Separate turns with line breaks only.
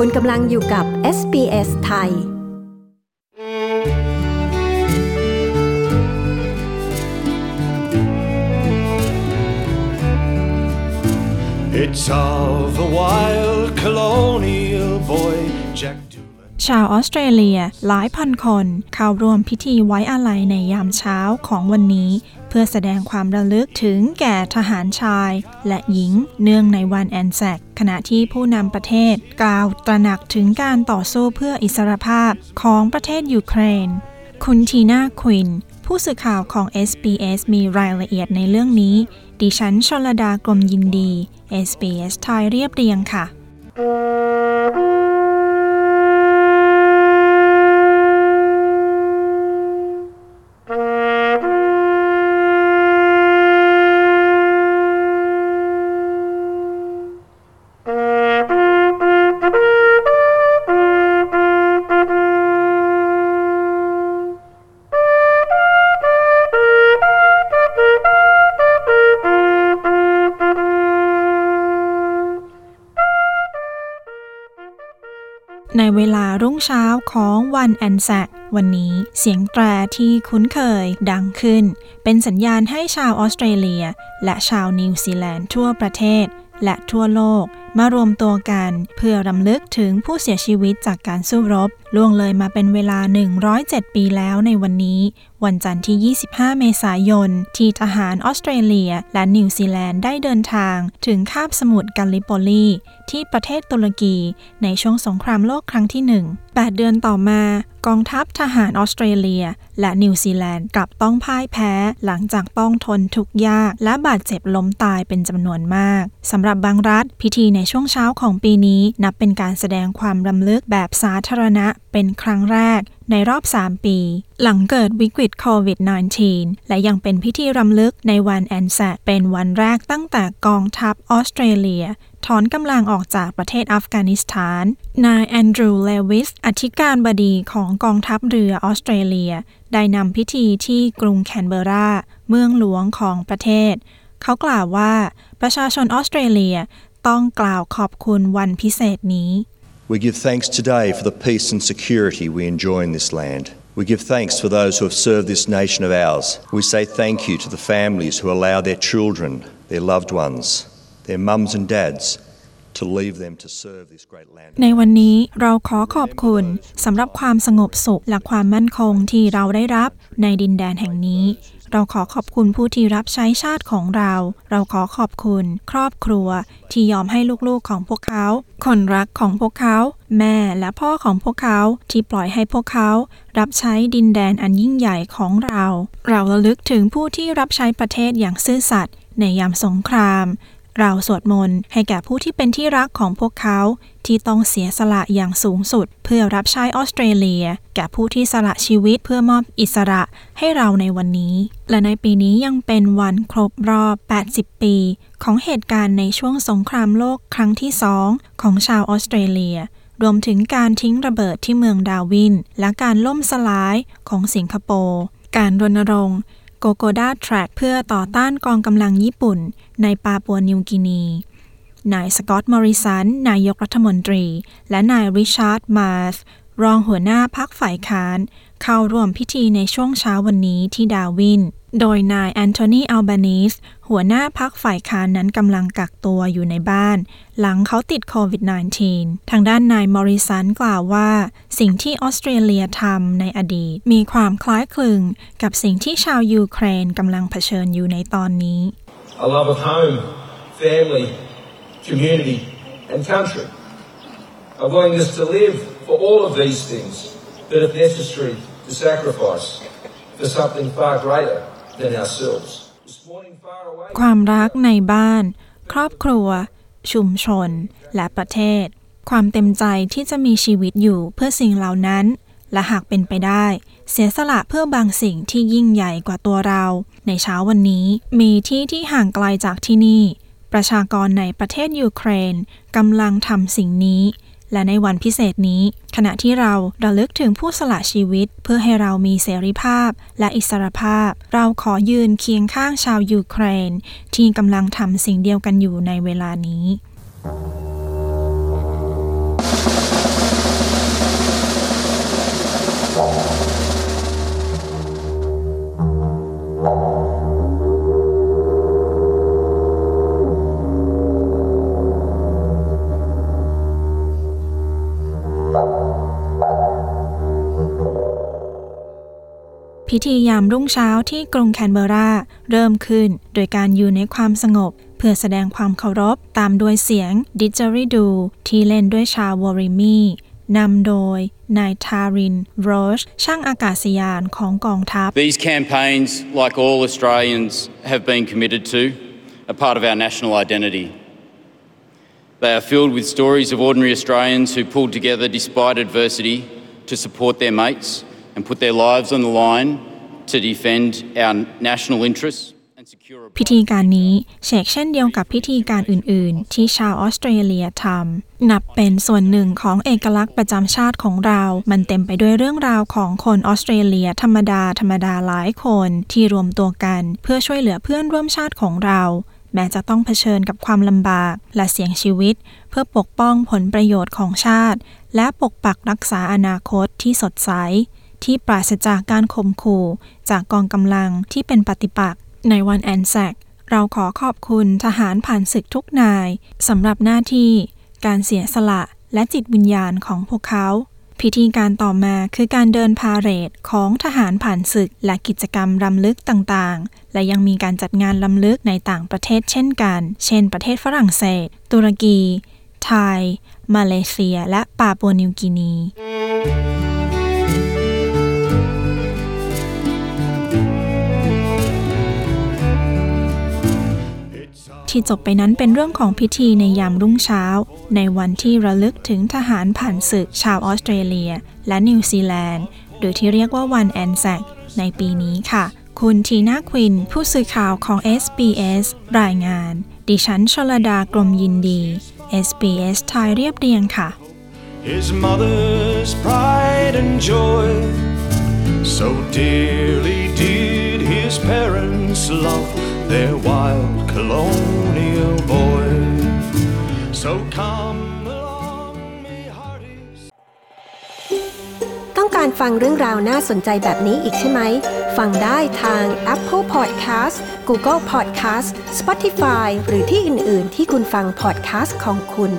คุณกำลังอยู่กับ SBS ไทย
It's all the wild c o l o
ชาวออสเตรเลียหลายพันคนเข้าร่วมพิธีไว้อาลัยในยามเช้าของวันนี้ เพื่อแสดงความระลึกถึงแก่ทหารชาย และหญิงเนื่องในวันแอนแซกขณะที่ผู้นำประเทศกล่าวตระหนักถึงการต่อสู้เพื่ออิสรภาพของประเทศยูเครน คุณทีน่าควินผู้สื่อข่าวของ SBS มีรายละเอียดในเรื่องนี้ ดิฉันชลดากรมยินดี SBS ไทยเรียบเรียงค่ะ ในเวลารุ่งเช้าของวันแอนแซกวันนี้เสียงแตรที่คุ้นเคยดังขึ้น เป็นสัญญาณให้ชาวออสเตรเลีย และชาวนิวซีแลนด์ทั่วประเทศ และทั่วโลก มารวมตัวกัน เพื่อรำลึกถึงผู้เสียชีวิตจากการสู้รบ ล่วงเลยมาเป็นเวลา 107 ปีแล้วในวันนี้วันจันทร์ที่ 25 เมษายน ที่ทหารออสเตรเลียและนิวซีแลนด์ได้เดินทางถึงคาบสมุทรกาลิโปลี ที่ประเทศตุรกี ในช่วงสงครามโลกครั้งที่ 1 8 เดือนต่อมากองทัพทหารออสเตรเลีย และนิวซีแลนด์กลับต้องพ่ายแพ้หลังจากต้องทนทุกข์ยาก และบาดเจ็บล้มตายเป็นจำนวนมากสำหรับบางรัฐ พิธีในช่วงเช้าของปีนี้นับเป็นการแสดงความรำลึกแบบสาธารณะเป็นครั้งแรก ในรอบ 3 ปี หลังเกิดวิกฤตโควิด -19 และยังเป็นพิธีรำลึกในวันแอนแซกเป็นวันแรกตั้งแต่กองทัพออสเตรเลียถอนกำลังออกจากประเทศอัฟกานิสถาน นายแอนดรูว์เลวิส อธิการบดีของกองทัพเรือออสเตรเลีย ได้นำพิธีที่กรุงแคนเบรา เมืองหลวงของประเทศ เขากล่าวว่าประชาชนออสเตรเลียต้องกล่าวขอบคุณวันพิเศษนี้
We give thanks today for the peace and security we enjoy in this land. We give thanks for those who have served this nation of ours. We say thank you to the families who allow their children, their loved ones, their mums and dads to leave them to serve this great land.
ในวันนี้เราขอขอบคุณสำหรับความสงบสุขและความมั่นคงที่เราได้รับในดินแดนแห่งนี้ เราขอขอบคุณผู้ที่รับใช้ชาติของเรา เราขอขอบคุณ ครอบครัว ที่ยอมให้ลูกๆของพวกเขา คนรักของพวกเขา แม่และพ่อของพวกเขาที่ปล่อยให้พวกเขา รับใช้ดินแดนอันยิ่งใหญ่ของเรา เราระลึกถึงผู้ที่รับใช้ประเทศอย่างซื่อสัตย์ในยามสงคราม เราสวดมนต์ให้แก่ผู้ที่เป็นที่รักของพวกเขา ที่ต้องเสียสละอย่างสูงสุด เพื่อรับใช้ออสเตรเลีย แก่ผู้ที่สละชีวิตเพื่อมอบอิสระให้เราในวันนี้ และในปีนี้ยังเป็นวันครบรอบ 80 ปี ของเหตุการณ์ในช่วงสงครามโลกครั้งที่สองของชาวออสเตรเลียรวมถึงการทิ้งระเบิดที่เมืองดาวิน และการล่มสลายของสิงคโปร์ การรณรงค์ Kokoda Track เพื่อต่อต้านกองกำลังญี่ปุ่น ในปาปัวนิวกินี นายสกอตต์มอริสัน นายกรัฐมนตรี และนายริชาร์ด มาร์ส รองหัวหน้าพรรคฝ่ายค้าน เข้าร่วมพิธีในช่วงเช้าวันนี้ที่ดาวิน โดยนายแอนโทนีอัลบานีสหัวหน้าพรรคฝ่ายค้านนั้นกำลังกักตัวอยู่ในบ้าน หลังเขาติดโควิด -19 ทางด้านนายมอริสันกล่าวว่า สิ่งที่ออสเตรเลียทำในอดีต มีความคล้ายคลึงกับสิ่งที่ชาวยูเครนกำลังเผชิญอยู่ในตอนนี้
a love of home, family, community, and country. A willingness to live for all of these things, but if necessary, to sacrifice for something far greater than ourselves. This morning, far away.
ความรักในบ้าน ครอบครัว ชุมชน และประเทศ ความเต็มใจที่จะมีชีวิตอยู่เพื่อสิ่งเหล่านั้น และหากเป็นไปได้ เสียสละเพื่อบางสิ่งที่ยิ่งใหญ่กว่าตัวเรา ในเช้าวันนี้มีที่ที่ห่างไกลจากที่นี่ ประชากรในประเทศยูเครนกำลังทำสิ่งนี้ และในวันพิเศษนี้ ขณะที่เราระลึกถึงผู้สละชีวิต เพื่อให้เรามีเสรีภาพและอิสรภาพ เราขอยืนเคียงข้างชาวยูเครน ที่กำลังทำสิ่งเดียวกันอยู่ในเวลานี้ พิธียามรุ่งเช้าที่กรุงแคนเบรา เริ่มขึ้น โดยการอยู่ในความสงบ เพื่อแสดงความเคารพตามด้วยเสียงดิจริดู ที่เล่นด้วยชาววอริมีนำโดยนายทารินโรชช่างอากาศยานของกองทัพ
These campaigns, like all Australians have been committed to, are part of our national identity. They are filled with stories of ordinary Australians who pulled together despite adversity to support their mates put their lives on the line to defend our national interests
พิธีการนี้เชกเช่นเดียวกับพิธีการอื่น ๆ ที่ชาวออสเตรเลียทำนับเป็นส่วนหนึ่งของเอกลักษณ์ประจำชาติของเรา มันเต็มไปด้วยเรื่องราวของคนออสเตรเลียธรรมดา ธรรมดาหลายคนที่รวมตัวกันเพื่อช่วยเหลือเพื่อนร่วมชาติของเรา แม้จะต้องเผชิญกับความลำบากและเสี่ยงชีวิต เพื่อปกป้องผลประโยชน์ของชาติ และปกปักรักษาอนาคตที่สดใส ที่ปราศจากการข่มขู่จากกองกำลังที่เป็นปฏิปักษ์ในวันแอนแซกเราขอขอบคุณทหารผ่านศึกทุกนายสำหรับหน้าที่ การเสียสละและจิตวิญญาณของพวกเขา พิธีการต่อมาคือการเดินพาเหรดของทหารผ่านศึกและกิจกรรมรำลึกต่างๆ และยังมีการจัดงานรำลึกในต่างประเทศเช่นกัน เช่น ประเทศฝรั่งเศส ตุรกี ไทย มาเลเซีย และปาปัวนิวกินี ที่จบไปนั้นเป็นเรื่องของพิธีในยามรุ่งเช้า ในวันที่ระลึกถึงทหารผ่านศึกชาวออสเตรเลีย และนิวซีแลนด์โดยที่เรียกว่าวันแอนแซกในปีนี้ค่ะ คุณทีน่าควิน ผู้สื่อข่าวของ SBS รายงาน ดิฉันชลดากรมยินดี SBS ไทยเรียบเรียงค่ะ
His mother's pride and joy. So dearly did his parents love their wild colonial boy. So come along, me hearties.
ต้องการฟังเรื่องราวน่าสนใจแบบนี้อีกใช่ไหม ฟังได้ทาง Apple Podcast Google Podcast Spotify หรือที่อื่น ๆ ที่คุณฟัง podcast ของคุณ